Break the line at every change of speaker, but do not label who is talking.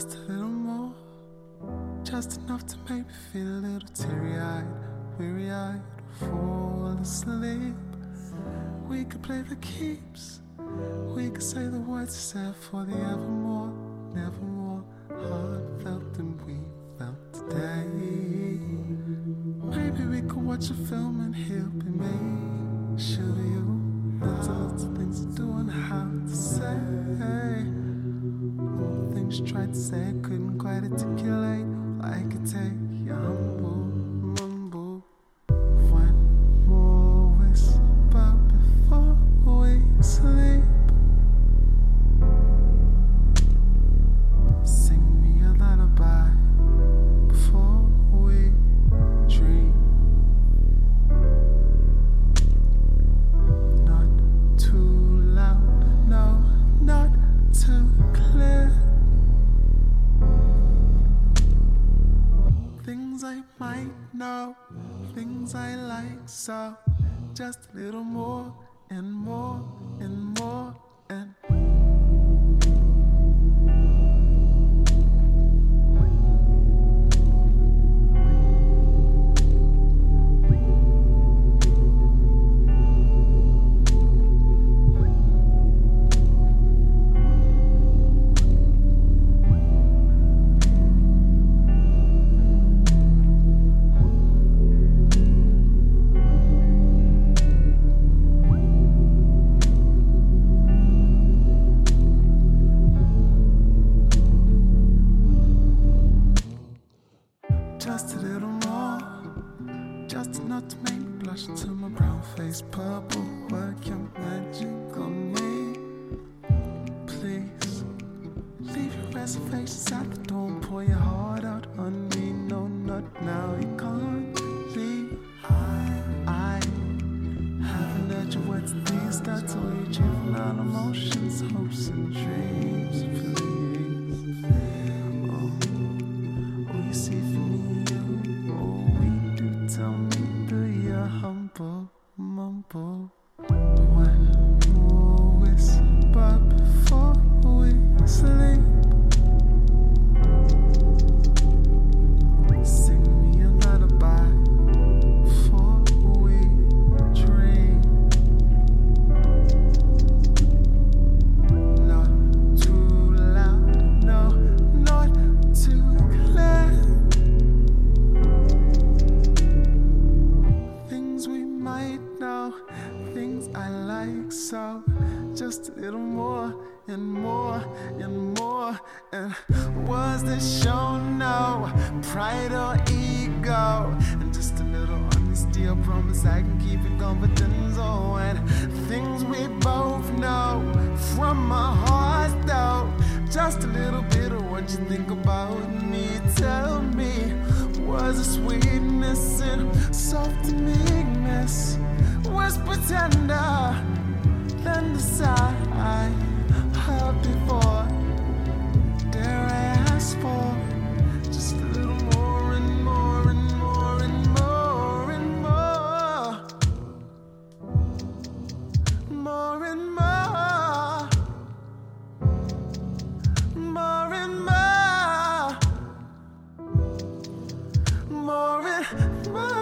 Just a little more, just enough to make me feel a little teary eyed, weary eyed, fall asleep. We could play the keeps, we could say the words set for the evermore, nevermore, tried to say I couldn't quite articulate. Things I like so. Just a little more and more and more just to make blush till my brown face purple. Work your magic on me, please. Leave your reservations at the door pour your heart out on me. No, not now, you can't leave. I haven't heard your words these that's all your juvenile emotions, hopes and dreams, please. Just a little more and more and more. And was this show no pride or ego? And just a little honesty, I promise I can keep it going. But then so and things we both know from my heart though. Just a little bit of what you think about me. Tell me, was it sweetness and soft meekness? Was pretender, more and more